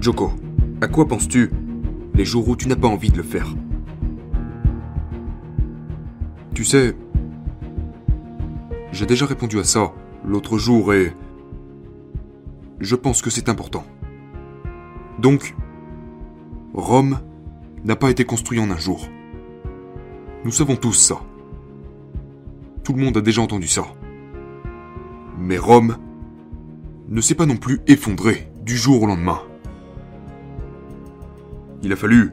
Joko, à quoi penses-tu les jours où tu n'as pas envie de le faire? Tu sais, j'ai déjà répondu à ça l'autre jour et je pense que c'est important. Donc, Rome n'a pas été construit en un jour. Nous savons tous ça. Tout le monde a déjà entendu ça. Mais Rome ne s'est pas non plus effondrée du jour au lendemain. Il a fallu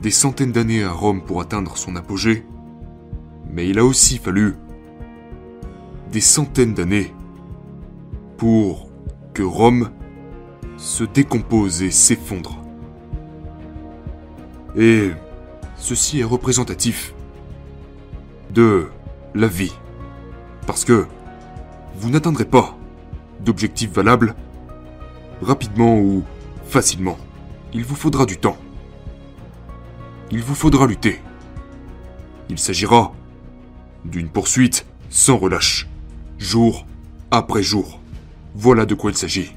des centaines d'années à Rome pour atteindre son apogée, mais il a aussi fallu des centaines d'années pour que Rome se décompose et s'effondre. Et ceci est représentatif de la vie. Parce que vous n'atteindrez pas d'objectifs valables rapidement ou facilement. Il vous faudra du temps. Il vous faudra lutter. Il s'agira d'une poursuite sans relâche, jour après jour. Voilà de quoi il s'agit.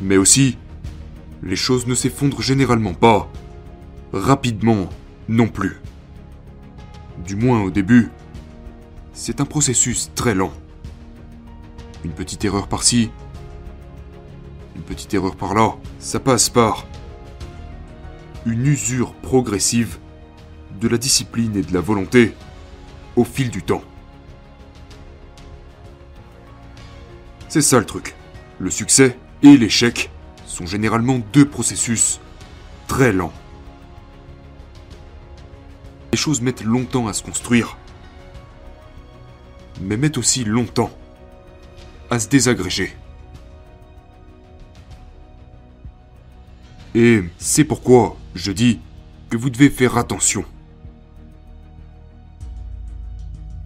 Mais aussi, les choses ne s'effondrent généralement pas rapidement non plus. Du moins au début, c'est un processus très lent. Une petite erreur par-ci, petite erreur par-là, ça passe par une usure progressive de la discipline et de la volonté au fil du temps. C'est ça le truc. Le succès et l'échec sont généralement deux processus très lents. Les choses mettent longtemps à se construire, mais mettent aussi longtemps à se désagréger. Et c'est pourquoi je dis que vous devez faire attention.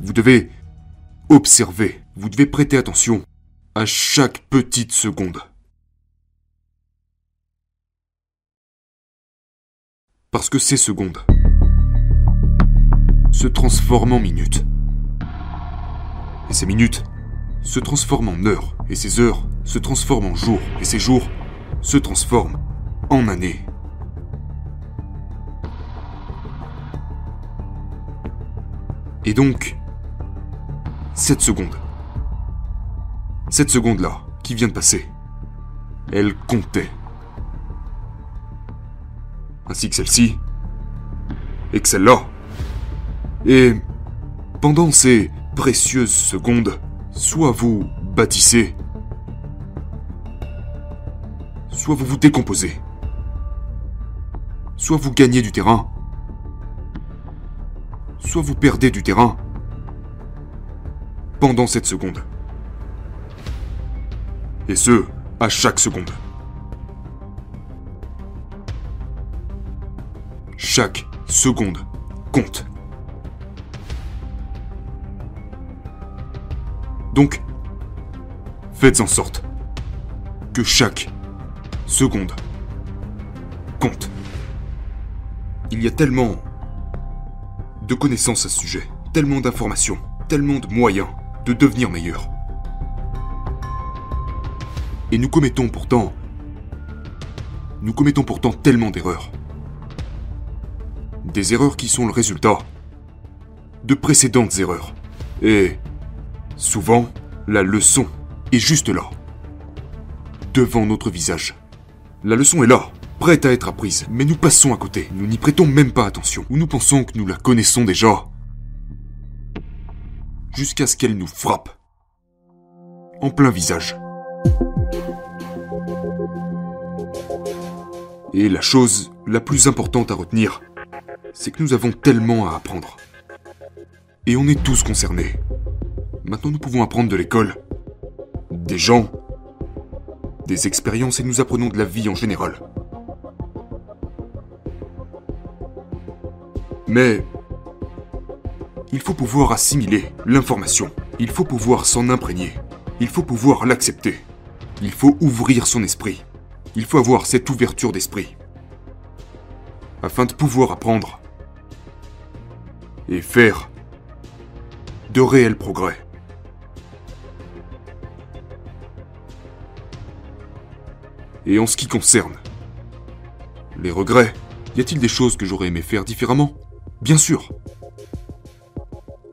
Vous devez observer, vous devez prêter attention à chaque petite seconde. Parce que ces secondes se transforment en minutes. Et ces minutes se transforment en heures. Et ces heures se transforment en jours. Et ces jours se transforment en années. Et donc, cette seconde, cette seconde-là, qui vient de passer, elle comptait. Ainsi que celle-ci, et que celle-là. Et pendant ces précieuses secondes, soit vous bâtissez, soit vous vous décomposez, soit vous gagnez du terrain, soit vous perdez du terrain pendant cette seconde. Et ce, à chaque seconde. Chaque seconde compte. Donc, faites en sorte que chaque seconde compte. Il y a tellement de connaissances à ce sujet, tellement d'informations, tellement de moyens de devenir meilleurs. Et nous commettons pourtant... Nous commettons pourtant tellement d'erreurs. Des erreurs qui sont le résultat de précédentes erreurs. Et souvent, la leçon est juste là. Devant notre visage. La leçon est là, prête à être apprise, mais nous passons à côté. Nous n'y prêtons même pas attention. Ou nous pensons que nous la connaissons déjà. Jusqu'à ce qu'elle nous frappe. En plein visage. Et la chose la plus importante à retenir, c'est que nous avons tellement à apprendre. Et on est tous concernés. Maintenant, nous pouvons apprendre de l'école, des gens, des expériences et nous apprenons de la vie en général. Mais il faut pouvoir assimiler l'information. Il faut pouvoir s'en imprégner. Il faut pouvoir l'accepter. Il faut ouvrir son esprit. Il faut avoir cette ouverture d'esprit. Afin de pouvoir apprendre. Et faire de réels progrès. Et en ce qui concerne les regrets, y a-t-il des choses que j'aurais aimé faire différemment? Bien sûr.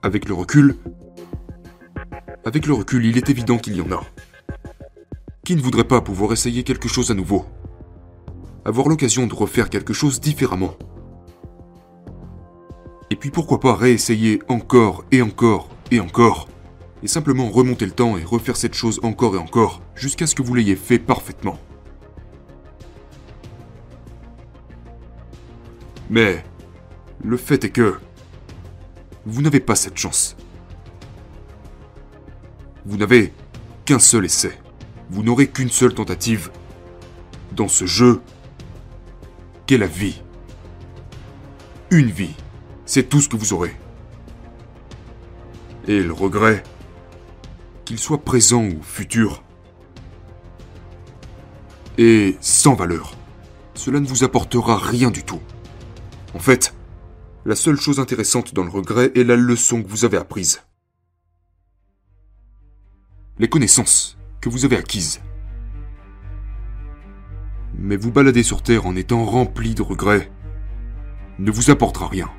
Avec le recul, avec le recul, il est évident qu'il y en a. Qui ne voudrait pas pouvoir essayer quelque chose à nouveau Avoir l'occasion de refaire quelque chose différemment Et puis pourquoi pas réessayer encore et encore et encore Et simplement remonter le temps et refaire cette chose encore et encore jusqu'à ce que vous l'ayez fait parfaitement. Mais le fait est que vous n'avez pas cette chance. Vous n'avez qu'un seul essai vous n'aurez qu'une seule tentative dans ce jeu qu'est la vie. Une vie, c'est tout ce que vous aurez. Et le regret, qu'il soit présent ou futur, est sans valeur. Cela ne vous apportera rien du tout. En fait, la seule chose intéressante dans le regret est la leçon que vous avez apprise. Les connaissances que vous avez acquises. Mais vous balader sur Terre en étant rempli de regrets ne vous apportera rien.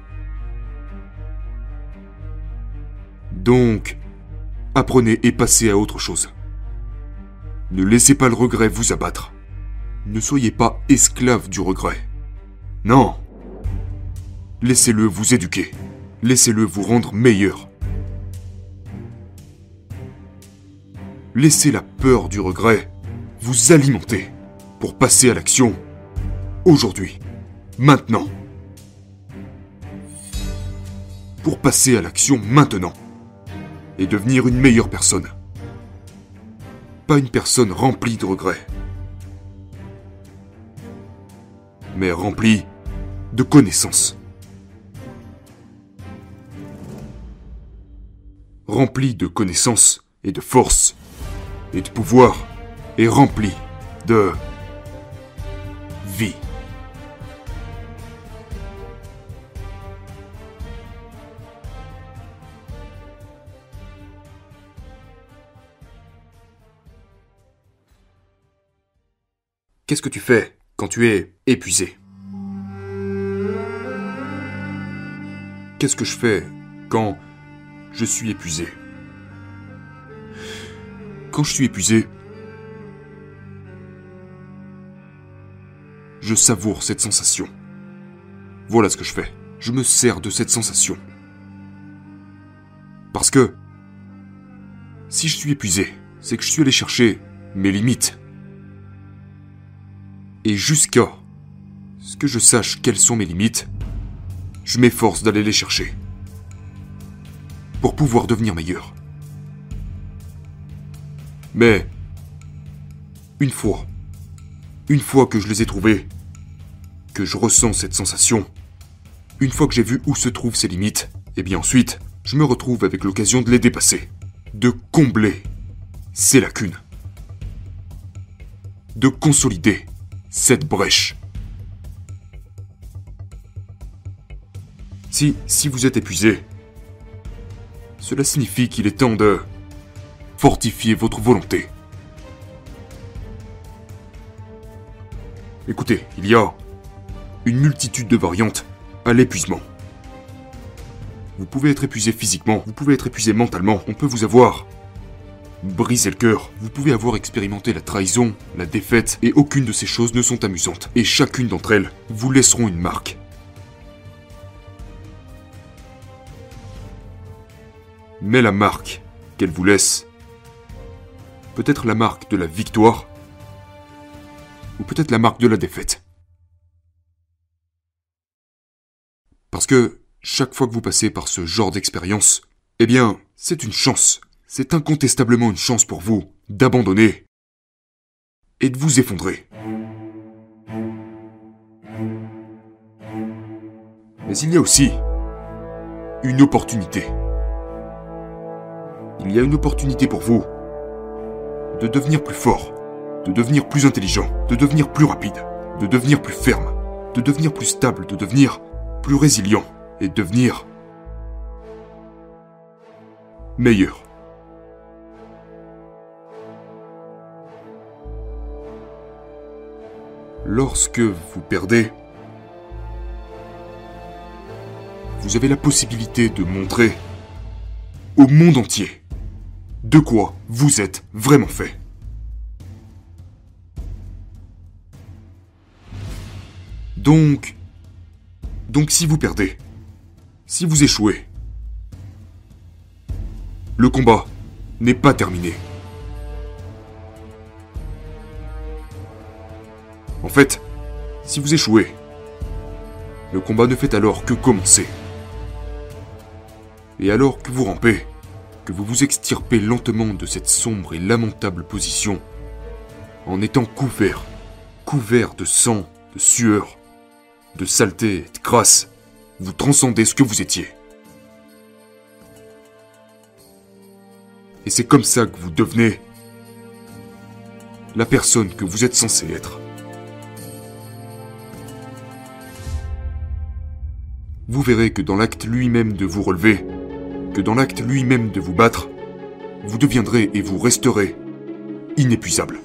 Donc, apprenez et passez à autre chose. Ne laissez pas le regret vous abattre. Ne soyez pas esclave du regret. Non. Laissez-le vous éduquer. Laissez-le vous rendre meilleur. Laissez la peur du regret vous alimenter pour passer à l'action aujourd'hui, maintenant. Pour passer à l'action maintenant et devenir une meilleure personne. Pas une personne remplie de regrets, mais remplie de connaissances. Remplie de connaissances et de force et de pouvoir est rempli de vie. Qu'est-ce que tu fais quand tu es épuisé? Qu'est-ce que je fais quand je suis épuisé quand je suis épuisé, je savoure cette sensation. Voilà ce que je fais. Je me sers de cette sensation. Parce que si je suis épuisé, c'est que je suis allé chercher mes limites. Et jusqu'à ce que je sache quelles sont mes limites, je m'efforce d'aller les chercher. Pour pouvoir devenir meilleur. Mais, une fois, une fois que je les ai trouvés, que je ressens cette sensation, une fois que j'ai vu où se trouvent ces limites, et eh bien ensuite, je me retrouve avec l'occasion de les dépasser, de combler ces lacunes, de consolider cette brèche. Si, si vous êtes épuisé, cela signifie qu'il est temps de fortifier votre volonté. Écoutez, il y a une multitude de variantes à l'épuisement. Vous pouvez être épuisé physiquement, vous pouvez être épuisé mentalement, on peut vous avoir brisé le cœur, vous pouvez avoir expérimenté la trahison, la défaite, et aucune de ces choses ne sont amusantes, et chacune d'entre elles vous laisseront une marque. Mais la marque qu'elle vous laisse peut-être la marque de la victoire, ou peut-être la marque de la défaite. Parce que chaque fois que vous passez par ce genre d'expérience, eh bien, c'est une chance, c'est incontestablement une chance pour vous d'abandonner et de vous effondrer. Mais il y a aussi une opportunité. Il y a une opportunité pour vous de devenir plus fort, de devenir plus intelligent, de devenir plus rapide, de devenir plus ferme, de devenir plus stable, de devenir plus résilient et de devenir meilleur. Lorsque vous perdez, vous avez la possibilité de montrer au monde entier de quoi vous êtes vraiment fait. Donc, donc si vous perdez, si vous échouez, le combat n'est pas terminé. En fait, si vous échouez, le combat ne fait alors que commencer. Et alors que vous rampez, que vous vous extirpez lentement de cette sombre et lamentable position, en étant couvert, couvert de sang, de sueur, de saleté, de crasse, vous transcendez ce que vous étiez. Et c'est comme ça que vous devenez la personne que vous êtes censé être. Vous verrez que dans l'acte lui-même de vous relever, dans l'acte lui-même de vous battre, vous deviendrez et vous resterez inépuisable.